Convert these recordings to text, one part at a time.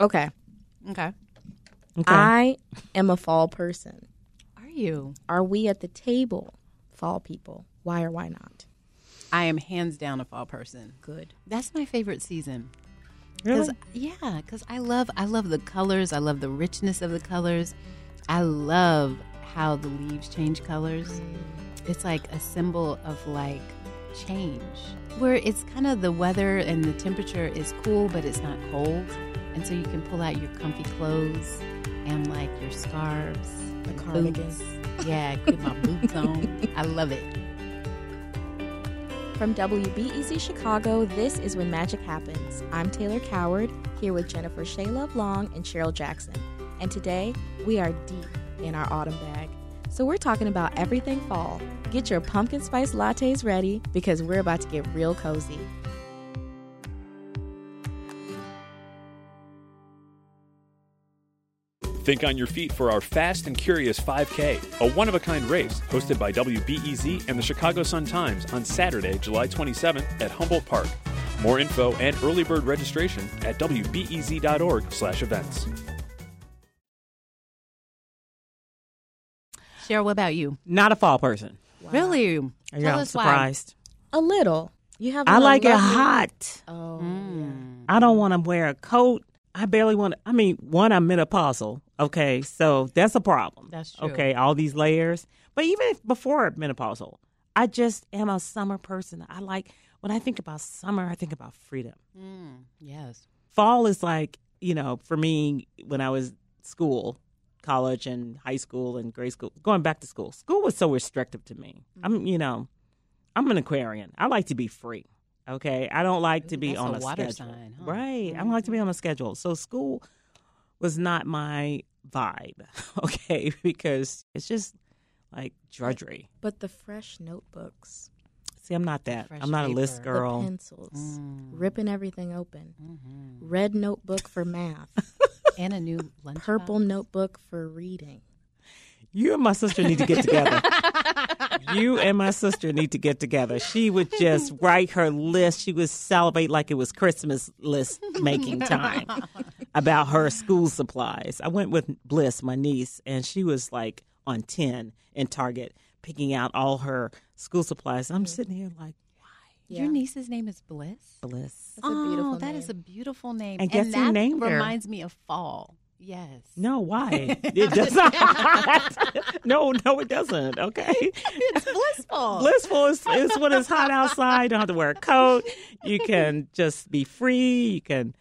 Okay. Okay. Okay. I am a fall person. Are you? Are we at the table fall people? Why or why not? I am hands down a fall person. Good. That's my favorite season. really? Cause, yeah, because I love I love the colors. I love the richness of the colors. I love how the leaves change colors. It's like a symbol of like change, where it's kind of the weather and the temperature is cool, but it's not cold, and so you can pull out your comfy clothes and like your scarves, The cardigans. cardigan. boots. Yeah, put my boots on. I love it. From WBEZ Chicago, this is When Magic Happens. I'm Taylor Coward, here with Jennifer Shea Love Long and Cheryle Jackson. And today, we are deep in our autumn bag. So we're talking about everything fall. Get your pumpkin spice lattes ready because we're about to get real cozy. Think on your feet for our Fast and Curious 5K, a one of a kind race hosted by WBEZ and the Chicago Sun Times on Saturday, July 27th at Humboldt Park. More info and early bird registration at wbez.org/events. Cheryle, what about you? Not a fall person. Really? Yeah, Tell I'm us why. surprised. A little. You have I on a like it hot. Oh, Mm. I don't want to wear a coat. I barely want. To, I mean, one, I'm menopausal. Okay, so that's a problem. That's true. Okay, all these layers. But even if before menopausal, I just am a summer person. I like when I think about summer, I think about freedom. Mm, yes. Fall is like you know, for me when I was school, college and high school and grade school, going back to school. School was so restrictive to me. I'm you know, I'm an Aquarian. I like to be free. Okay, I don't like to be that's on a a, water schedule. sign, huh? Right, I don't like to be on a schedule. So school was not my vibe. Okay, because it's just like drudgery. but the fresh notebooks, See, I'm not that. Fresh I'm not a list girl. the pencils, Mm. ripping everything open. Mhm. Red notebook for math, And a new lunch. purple notebook for reading. You and my sister need to get together. you and my sister need to get together. She would just write her list. She would salivate like it was Christmas list making time about her school supplies. I went with Bliss, my niece, and she was like on 10 in Target picking out all her school supplies. I'm mm-hmm. sitting here like, why Your niece's name is Bliss. Bliss. That's a beautiful oh, that name. is a beautiful name. And guess who that named her? reminds me of fall. Yes. No, why? It does not. no, no, it doesn't. Okay. It's blissful. blissful is, is when it's hot outside. You don't have to wear a coat. You can just be free. You can,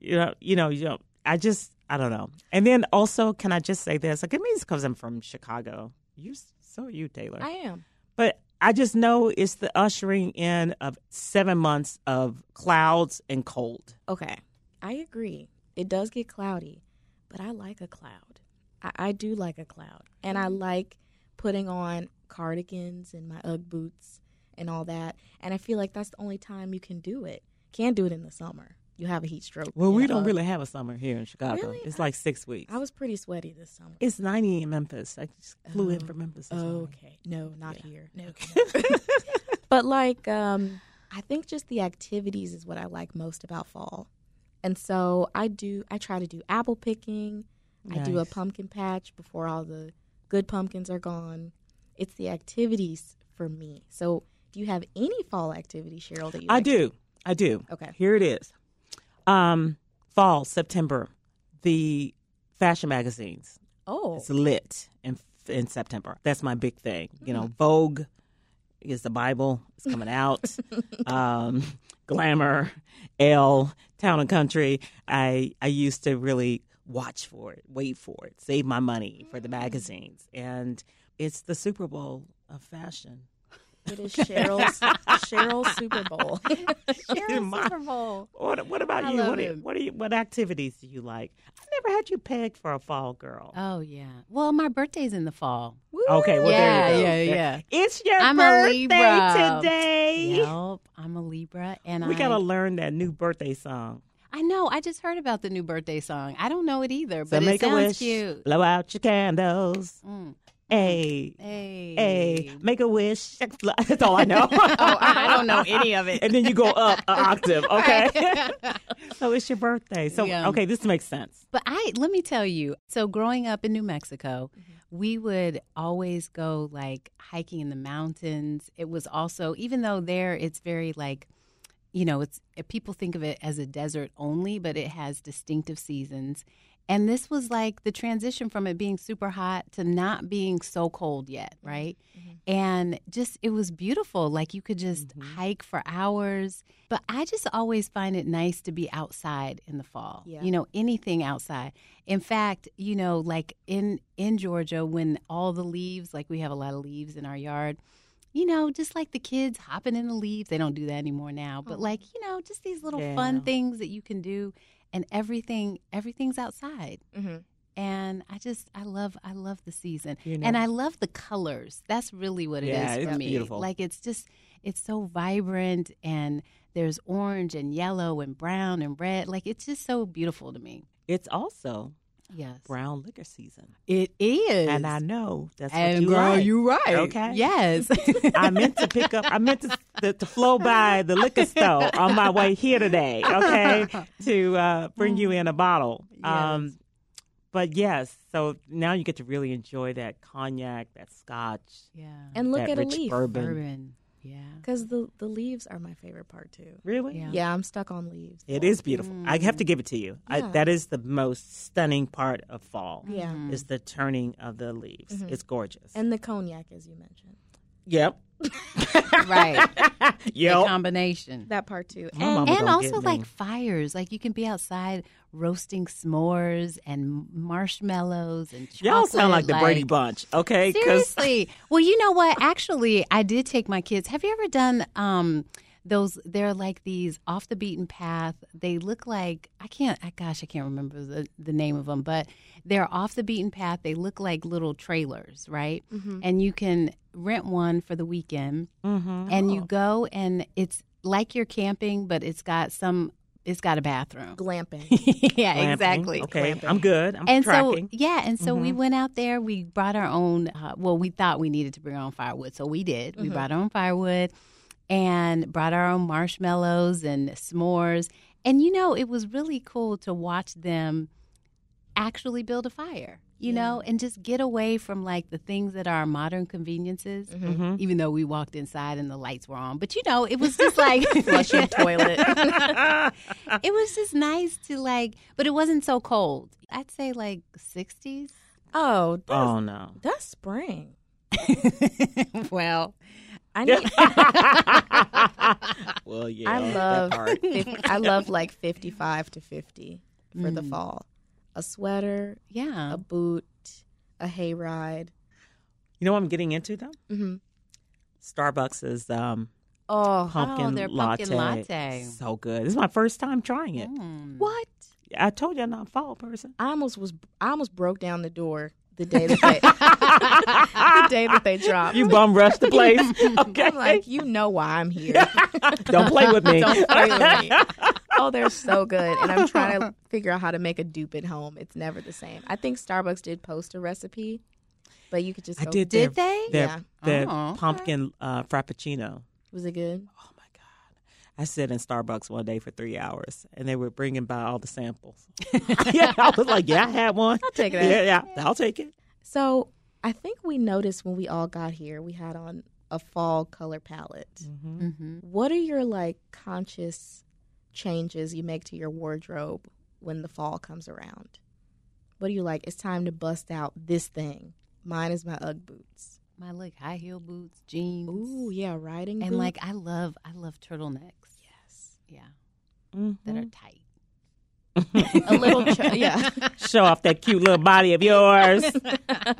you know, you know, you know. I just, I don't know. And then also, can I just say this? Like, it means because I'm from Chicago. You, so are you, Taylor. I am. but I just know it's the ushering in of seven months of clouds and cold. Okay, I agree. It does get cloudy, but I like a cloud. I, I do like a cloud, and I mm-hmm. like putting on cardigans and my UGG boots and all that. And I feel like that's the only time you can do it. Can't do it in the summer. You have a heat stroke. Well, we a don't really have a summer here in Chicago. Really? It's like six weeks. I was pretty sweaty this summer. It's 90 in Memphis. I just flew in Oh, from Memphis. this morning. Okay, no, not here. No, but like, um, I think just the activities is what I like most about fall. And so I do. I try to do apple picking. I do a pumpkin patch before all the good pumpkins are gone. It's the activities for me. So, do you have any fall activity, Cheryle? That you I like to do. I do. Okay. Here it is. Um, fall, September, the fashion magazines. Oh, It's lit in in September. That's my big thing. You know, Vogue is the Bible. It's coming out. um, Glamour, Elle, Town and Country. I I used to really watch for it, wait for it, save my money for the magazines, and it's the Super Bowl of fashion. It is Cheryle's Cheryle's Super Bowl. Cheryle My- Super Bowl. What What about I you? What, do you- what are you? What activities do you like? I never had you pegged for a fall girl. Oh yeah. Well, my birthday's in the fall. okay, well Yeah, there you go. yeah, There- yeah. It's your I'm a birthday Libra. today. Yep, I'm a Libra, and We I gotta learn that new birthday song. I know. I just heard about the new birthday song. I don't know it either, So but make it a sounds wish, cute. blow out your candles. Mm. A, Hey. A, make a wish. That's all I know. Oh, I I don't know any of it. and then you go up an octave, okay? so it's your birthday. So, Yeah. okay, this makes sense. But I let me tell you. So growing up in New Mexico, mm-hmm. we would always go like hiking in the mountains. It was also even though there it's very like you know, it's people think of it as a desert only, but it has distinctive seasons. And this was like the transition from it being super hot to not being so cold yet, mm-hmm. right? Mm-hmm. And just it was beautiful. Like you could just mm-hmm. hike for hours. But I just always find it nice to be outside in the fall. Yeah. You know, anything outside. In fact, you know, like in in Georgia when all the leaves, like we have a lot of leaves in our yard, you know, just like the kids hopping in the leaves. They don't do that anymore now, but oh. like, you know, just these little Yeah. fun things that you can do and everything everything's outside. Mm-hmm. And I just I love I love the season. You know- and I love the colors. That's really what it is Yeah, for it's me. beautiful. Like it's just it's so vibrant and there's orange and yellow and brown and red. Like it's just so beautiful to me. It's also Yes. brown liquor season. It is. And I know that's what and you girl, like. you right. Okay. Yes. I meant to pick up. I meant to, to to flow by the liquor store on my way here today. Okay, to uh, bring you in a bottle. Um, but yes, so now you get to really enjoy that cognac, that Scotch, yeah. And look that at a leaf. bourbon. Bourbon. Yeah. Because the, the leaves are my favorite part too. Really, Yeah. Yeah, I'm stuck on leaves. it is beautiful. I have to mm. give it to you. I, Yeah. that is the most stunning part of fall. Yeah. Is the turning of the leaves. Mm-hmm. It's gorgeous. And the cognac, as you mentioned. yep, Right. The yep. combination. That part too. My And and also like fires like you can be outside roasting s'mores and marshmallows and chocolate, Y'all sound like the Brady Bunch, okay? seriously well you know what actually i did take my kids have you ever done um those they're like these off the beaten path. They look like i can't I, gosh i can't remember the, the name of them but they're off the beaten path. They look like little trailers right? And you can rent one for the weekend Mhm. and you go and it's like you're camping but it's got some it's got a bathroom. Glamping. yeah Glamping. exactly. Okay, I'm good. I'm and tracking. so yeah and so we went out there. We brought our own uh, well we thought we needed to bring our own firewood so we did. We brought our own firewood and brought our own marshmallows and s'mores and you know it was really cool to watch them actually build a fire you know and just get away from like the things that are modern conveniences Mm-hmm. even though we walked inside and the lights were on but you know it was just like Flushing toilet. it was just nice to like but it wasn't so cold i'd say like 60s Oh, oh no. that's spring. well I need. well, yeah. I that love. part. 50, I love like fifty-five to fifty for Mm. the fall. A sweater, yeah a boot, a hayride. You know what I'm getting into though? Mm-hmm. Starbucks is um, Oh, pumpkin, their latte. pumpkin latte. So good. This is my first time trying it. Mm. what? I told you I'm not a fall person. I almost was. I almost broke down the door the day that they. the day that they dropped. You bum rush the place. Okay. I'm like, you know why I'm here. Don't play with me. Don't play with me. Oh, they're so good. And I'm trying to figure out how to make a dupe at home. It's never the same. I think Starbucks did post a recipe, but you could just I go- did. Did their, they? Their, Yeah. their Oh, okay. pumpkin uh, frappuccino. Was it good? Oh my god! I sat in Starbucks one day for three hours, and they were bringing by all the samples. yeah, I was like, "Yeah, I had one. I'll take that. Yeah, yeah, I'll take it." So I think we noticed when we all got here, we had on a fall color palette. Mm-hmm. What are your like conscious changes you make to your wardrobe when the fall comes around? What do you like? It's time to bust out this thing. Mine is my UGG boots. my like high heel boots jeans Ooh, yeah, riding and boots. like i love i love turtlenecks yes, yeah Mhm. that are tight a little, ch- yeah. Show off that cute little body of yours.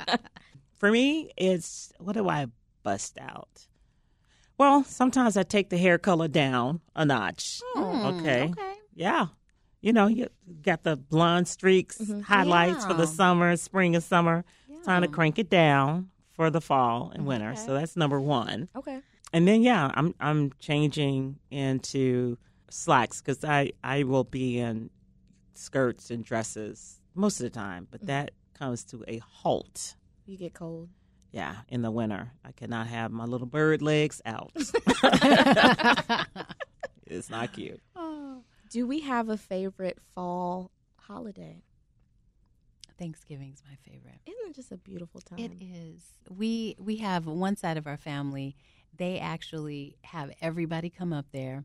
For me, it's what do I bust out? Well, sometimes I take the hair color down a notch. Mm, okay. okay Yeah. You know, you got the blonde streaks, highlights for the summer, spring and summer. It's Time to crank it down for the fall and winter. So that's number one. Okay. And then yeah, I'm I'm changing into slacks because I I will be in skirts and dresses most of the time, but mm. that comes to a halt. You get cold. Yeah, in the winter, I cannot have my little bird legs out. it's not cute. Oh. Do we have a favorite fall holiday? Thanksgiving's my favorite. Isn't it just a beautiful time? It is. We we have one side of our family. They actually have everybody come up there,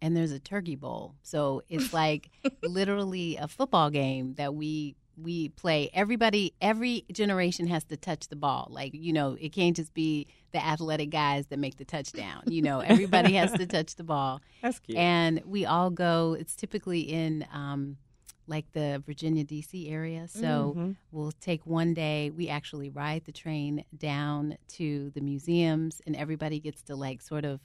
and there's a turkey bowl. So it's like literally a football game that we we play. Everybody, every generation has to touch the ball. Like you know, it can't just be the athletic guys that make the touchdown. You know, everybody has to touch the ball. That's cute. And we all go. It's typically in. Um, like the Virginia D.C. area. So Mm-hmm. we'll take one day. We actually ride the train down to the museums, and everybody gets to like sort of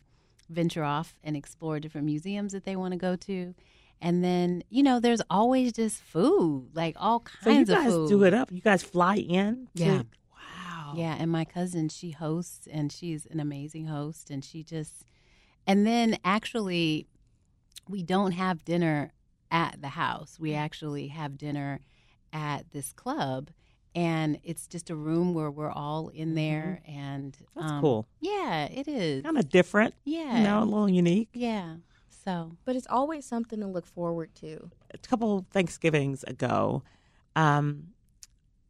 venture off and explore different museums that they want to go to. And then you know, there's always just food, like all kinds so you guys of food. do it up. You guys fly in. to- Yeah. Wow. Yeah, and my cousin, she hosts and she's an amazing host and she just and then actually we don't have dinner at the house. We mm. actually have dinner at this club and it's just a room where we're all in there and Mm-hmm. That's um, cool. Yeah, it is. Kind of different. Yeah. You know, a little unique. Yeah. So, but it's always something to look forward to. a couple Thanksgivings ago, um,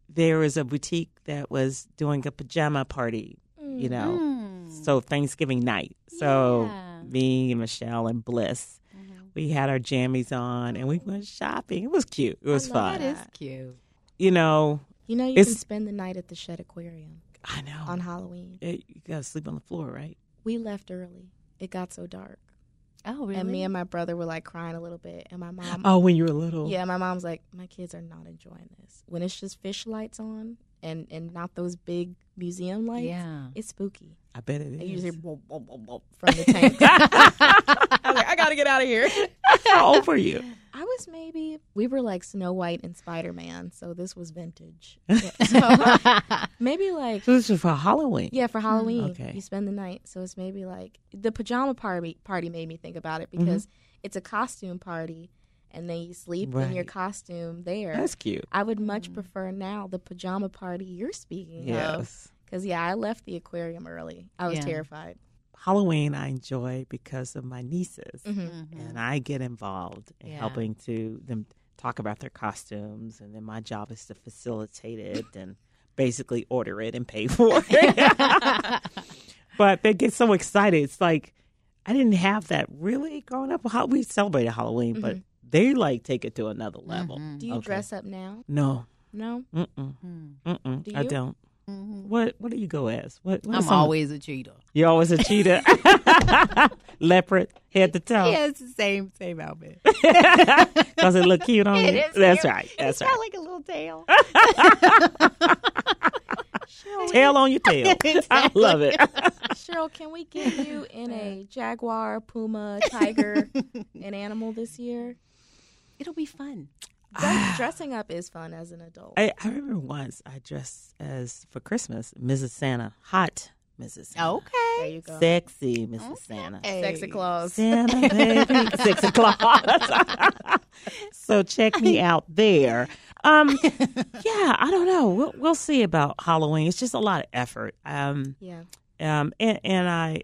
there was a boutique that was doing a pajama party. You know, mm, so Thanksgiving night. So Yeah. me and Michelle and Bliss, Mhm. we had our jammies on and we went shopping. It was cute. It was love fun. that is cute. You know, You know, you It's- can spend the night at the Shedd Aquarium I know. on Halloween. Eh, you gotta sleep on the floor, right? We left early. It got so dark. Oh, really? And me and my brother were like crying a little bit. And my mom, Oh, when you were little. yeah, my mom's like, my kids are not enjoying this. When it's just fish lights on and, and not those big museum lights, yeah. it's spooky. I bet it And is. you just hear boom, boom, boom, boom from the tank. I was like, I gotta get out of here. How old were you? I was maybe we were like Snow White and Spider Man, so this was vintage. Yeah, so maybe like So this was for Halloween. yeah, for Halloween mm, Okay. you spend the night. So it's maybe like the pajama party. Party made me think about it mm-hmm. because it's a costume party, and then you sleep in your costume there. That's cute. I would much mm. prefer now the pajama party you're speaking of. Yes. Because yeah, I left the aquarium early. I was Yeah. terrified. Halloween I enjoy because of my nieces. hmm Mhm. and I get involved in Yeah. helping to them talk about their costumes, and then my job is to facilitate it and basically order it and pay for it. but they get so excited. It's like I didn't have that really growing up. How- We celebrated Halloween, but they like take it to another level. Mhm. Do you Okay. dress up now? No, No. mm-mm, Mm. mm-mm, Do I don't. Mhm. What What do you go as? What, what I'm some- always a cheetah. You're always a cheetah, leopard, head to toe. Yeah, it's the same same outfit. Does it look cute on It you? is That's cute. right. That's it's right. got like a little tail. Tail on your tail. I love it. Cheryle, can we get you in a jaguar, puma, tiger, an animal this year? It'll be fun. Dress- dressing up is fun as an adult. I, I remember once I dressed as for Christmas, Mrs. Santa, hot Mrs. Santa, Okay. there you go. sexy Mrs. Santa, Sexy Claus. Santa baby, sexy Claus. so check me out there. Um, yeah, I don't know. We'll we'll see about Halloween. It's just a lot of effort. Um, Yeah. um, and, and I,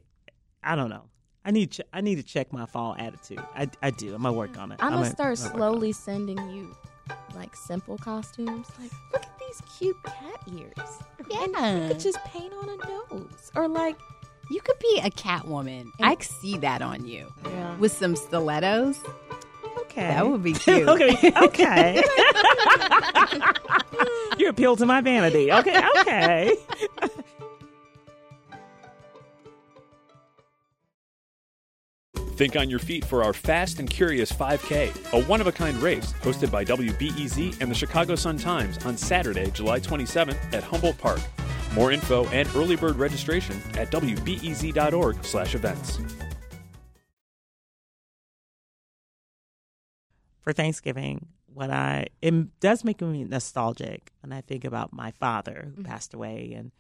I don't know. I need ch- I need to check my fall attitude. I, I do. I'm gonna work on it. I'm gonna I'ma- start I'ma work on it. slowly sending you like simple costumes. Like, look at these cute cat ears. And you could just paint on a nose. Or like, You could be a cat woman. I see that on you yeah. with some stilettos. Okay. That would be cute. okay. Okay. you appeal to my vanity. Okay. Okay. Think on your feet for our Fast and Curious 5K, a one of a kind race hosted by WBEZ and the Chicago Sun-Times on Saturday, July 27th at Humboldt Park. More info and early bird registration at wbez.org/events. For Thanksgiving, what I it does make me nostalgic when I think about my father who mm-hmm. passed away in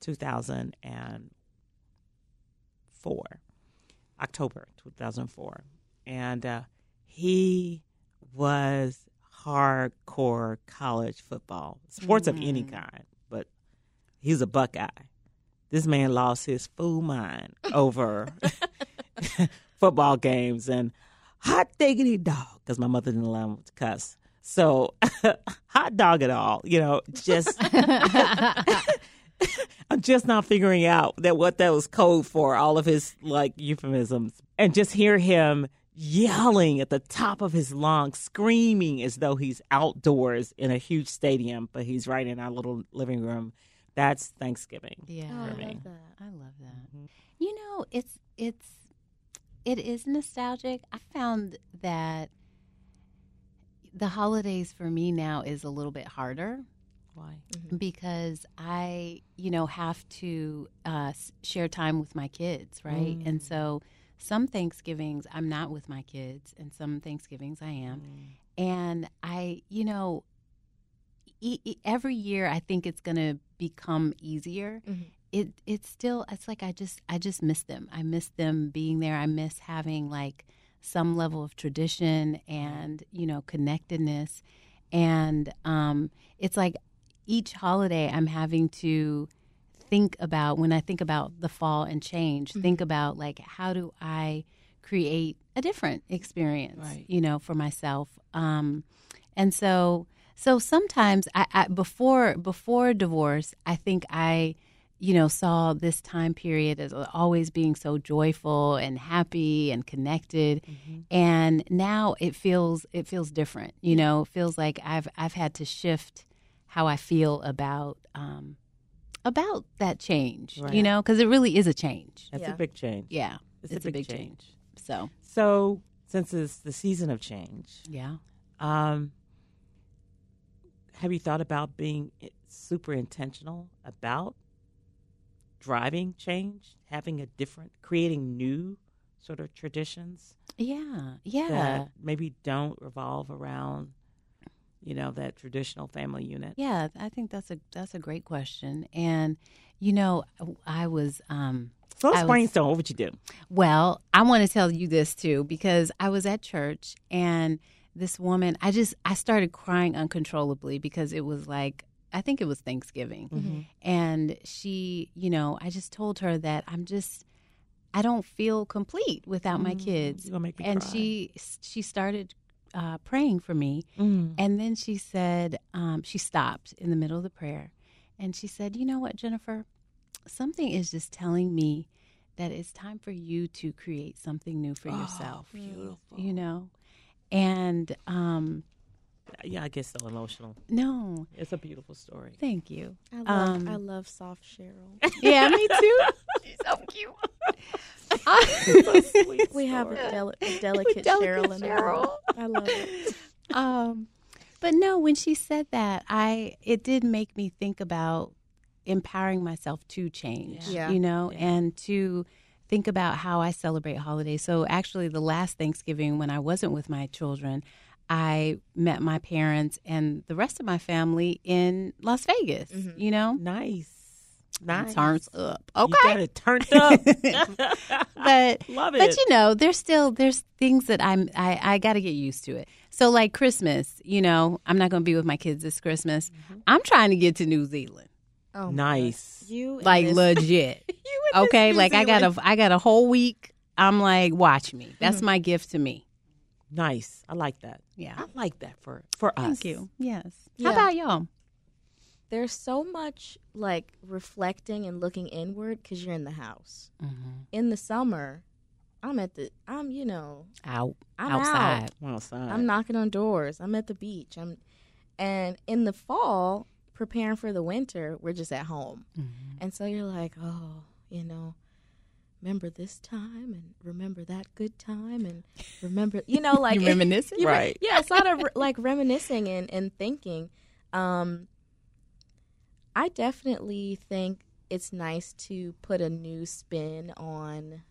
2004, October 2004, and uh, he was hardcore college football, sports of any kind, but he's a Buckeye. this man lost his fool mind over football games and hot diggity dog because my mother didn't allow him to cuss. So hot dog at all, you know, just I'm just not figuring out that what that was code for all of his like euphemisms and just hear him yelling at the top of his lungs, screaming as though he's outdoors in a huge stadium, but he's right in our little living room. That's Thanksgiving. Yeah, Oh, I me. love that. I love that. Mm-hmm. You know, it's it's it is nostalgic. I found that the holidays for me now is a little bit harder Why? because I, you know, have to uh, share time with my kids, right? And so some Thanksgivings I'm not with my kids, and some Thanksgivings I am. And I, you know, e- e- every year I think it's going to become easier. Mhm. It it's still it's like I just I just miss them. I miss them being there. I miss having like some level of tradition and you know connectedness. And um, it's like each holiday I'm having to think about when I think about the fall and change. Think about like how do I create a different experience, Right. you know, for myself. Um, and so so sometimes I, I before before divorce, I think I you know saw this time period as always being so joyful and happy and connected and now it feels it feels different you know it feels like i've i've had to shift how i feel about um about that change you know because it really is a change That's Yeah. a big change. yeah It's it's, a a big big, change. change. so So, since it's the season of change, yeah um, have you thought about being super intentional about driving change, having a different, creating new sort of traditions yeah yeah that maybe don't revolve around, you know, that traditional family unit? Yeah, I think that's a that's a great question. And you know, I was um So let's brainstorm. What would you do? well, I want to tell you this too because I was at church and this woman, I just I started crying uncontrollably because it was like I think it was Thanksgiving. And she, you know, I just told her that I'm just I don't feel complete without my kids. You're gonna make me and cry. she she started uh, praying for me Mm. and then she said, um, she stopped in the middle of the prayer and she said, You know what, Jennifer? Something is just telling me that it's time for you to create something new for yourself. Beautiful. You know? And um, Yeah, I get so emotional. no, It's a beautiful story. thank you. I love, Um, I love soft Cheryle. Yeah, me too. She's so cute. we have a, deli- a delicate, Delicate Cheryle in the Cheryle. room. I love it. um, but no, when she said that, I it did make me think about empowering myself to change. Yeah. You know, Yeah. and to think about how I celebrate holidays. So actually, the last Thanksgiving when I wasn't with my children. I met my parents and the rest of my family in Las Vegas. You know, Nice. Nice. turns up. You Okay, got it turned up. but Love it. but you know, there's still there's things that I'm I I got to get used to it. So like Christmas, you know, I'm not going to be with my kids this Christmas. Mm-hmm. I'm trying to get to New Zealand, Oh, Nice. You like this- legit. you okay, New like I got Zealand- a I got a whole week. I'm like, watch me. That's my gift to me. Nice. I like that. Yeah. I like that for for us. Thank you. Yes. Yeah. How about y'all? There's so much like reflecting and looking inward because you're in the house. In the summer, I'm at the. I'm you know Out I'm outside. I'm outside. I'm knocking on doors. I'm at the beach. I'm, and in the fall, preparing for the winter, we're just at home. Mm-hmm. And so you're like, oh, you know, remember this time and remember that good time and remember, you know, like You reminiscing? Right. yeah, it's sort of like reminiscing and, and thinking. Um, I definitely think it's nice to put a new spin on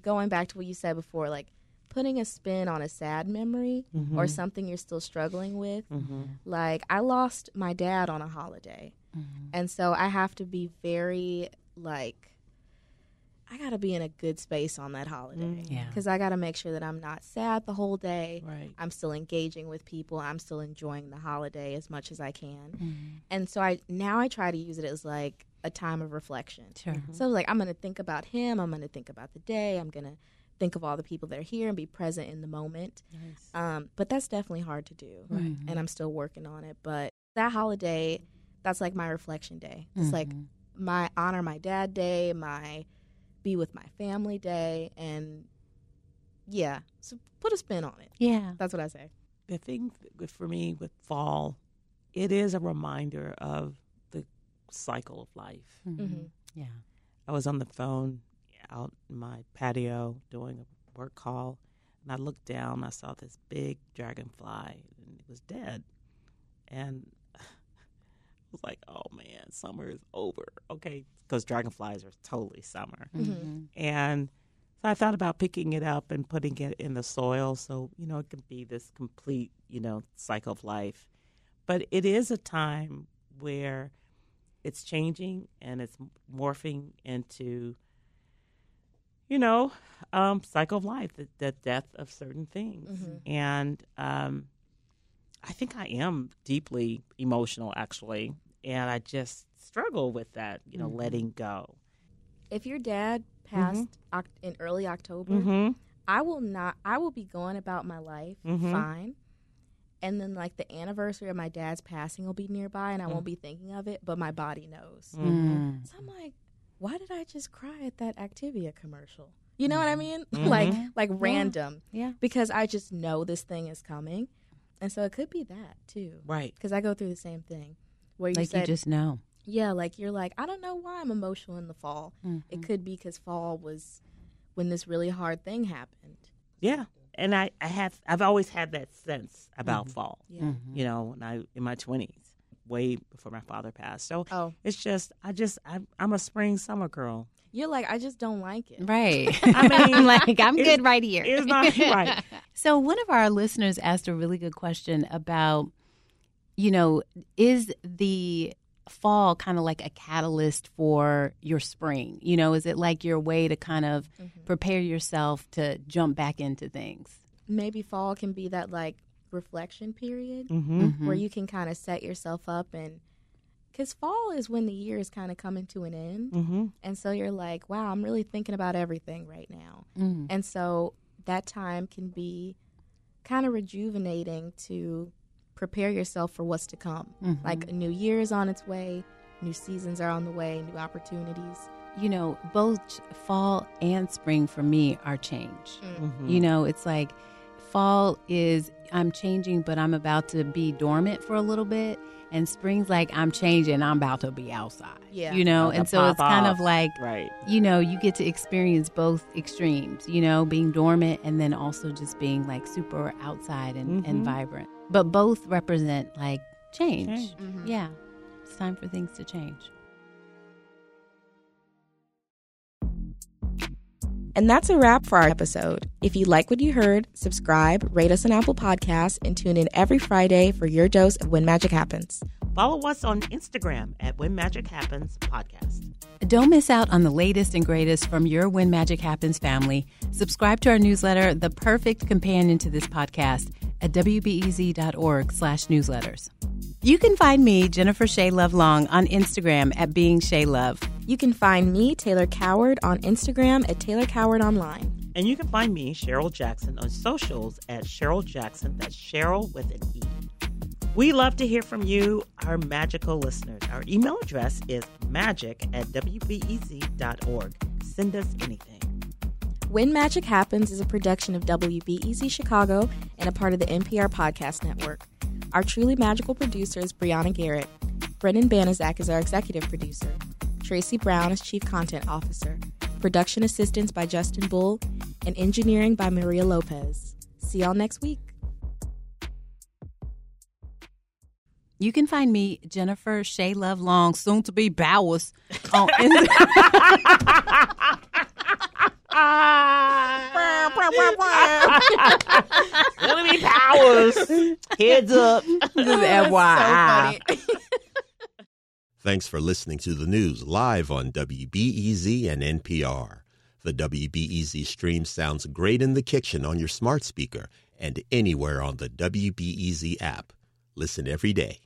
going back to what you said before, like putting a spin on a sad memory Mm-hmm. or something you're still struggling with. Like, I lost my dad on a holiday. And so I have to be very, like, I got to be in a good space on that holiday. Yeah. Because I got to make sure that I'm not sad the whole day. Right. I'm still engaging with people. I'm still enjoying the holiday as much as I can. And so I now I try to use it as like a time of reflection. Sure. So like I'm gonna think about him. I'm gonna think about the day. I'm gonna think of all the people that are here and be present in the moment. Um, but that's definitely hard to do, Right. and I'm still working on it. But that holiday, that's like my reflection day. It's like Mhm. my honor my dad day, my be with my family day, and yeah, so put a spin on it. Yeah. That's what I say. the thing for me with fall, it is a reminder of the cycle of life. Mhm. Yeah. I was on the phone out in my patio doing a work call, and I looked down. I saw this big dragonfly, and it was dead. And I was like, "Oh man, summer is over." Okay, because dragonflies are totally summer. Mm-hmm. And so I thought about picking it up and putting it in the soil, so you know it can be this complete, you know, cycle of life. But it is a time where it's changing and it's morphing into, you know, um, cycle of life, the, the death of certain things, Mhm. and um, I think I am deeply emotional, actually, and I just struggle with that, you know, Mhm. letting go. If your dad passed oc- in early October, Mm-hmm. I will not. I will be going about my life Mhm. fine, and then like the anniversary of my dad's passing will be nearby, and I won't be thinking of it, but my body knows. Mm. So I'm like, why did I just cry at that Activia commercial? You know what I mean? Like like random Yeah. because I just know this thing is coming, and so it could be that too. Right. Because I go through the same thing, where you Like said, you just know. yeah, like you're like, I don't know why I'm emotional in the fall. Mhm. It could be because fall was when this really hard thing happened. Yeah. And I, I have I've always had that sense about Mm-hmm. fall. Yeah. Mhm. You know, when I in my twenties, way before my father passed. So Oh, it's just I just I'm, I'm a spring summer girl. you're like, I just don't like it. Right. I mean, I'm like, I'm good right here. it's not- right. So one of our listeners asked a really good question about, you know, is the fall kind of like a catalyst for your spring? You know, is it like your way to kind of Mm-hmm. prepare yourself to jump back into things? Maybe fall can be that like reflection period Mm-hmm. where you can kind of set yourself up and because fall is when the year is kind of coming to an end. Mm-hmm. And so you're like, wow, I'm really thinking about everything right now. Mm. And so that time can be kind of rejuvenating to prepare yourself for what's to come. Mhm. Like a new year is on its way, new seasons are on the way, new opportunities. you know, both fall and spring for me are change. Mm-hmm. You know, it's like fall is I'm changing, but I'm about to be dormant for a little bit. And spring's like I'm changing, I'm about to be outside. Yeah. You know, About and so it's pop kind of like, Right. you know, you get to experience both extremes, you know, being dormant and then also just being like super outside and, and Mhm. vibrant. But both represent like change. Change. Mhm. Yeah. It's time for things to change. And that's a wrap for our episode. If you like what you heard, subscribe, rate us on Apple Podcasts, and tune in every Friday for your dose of When Magic Happens. Follow us on Instagram at When Magic Happens Podcast. Don't miss out on the latest and greatest from your When Magic Happens family. Subscribe to our newsletter, the perfect companion to this podcast, at wbez.org slash newsletters. You can find me, Jennifer Shea Love Long, on Instagram at Being Shea Love. You can find me, Taylor Coward, on Instagram at Taylor Coward Online. And you can find me, Cheryle Jackson, on socials at Cheryle Jackson. That's Cheryle with an E. We love to hear from you, our magical listeners. Our email address is magic at wbez.org. Send us anything. When Magic Happens is a production of WBEZ Chicago and a part of the NPR Podcast Network. Our truly magical producer is Brianna Garrett. Brendan Banaszak is our executive producer. Tracy Brown is chief content officer. Production assistance by Justin Bull and engineering by Maria Lopez. See y'all next week. You can find me, Jennifer Shea Love Long, soon to be Bowers, on Instagram. Enemy powers. Heads up. Just FYI. Thanks for listening to the news live on WBEZ and NPR. The WBEZ stream sounds great in the kitchen on your smart speaker and anywhere on the WBEZ app. Listen every day.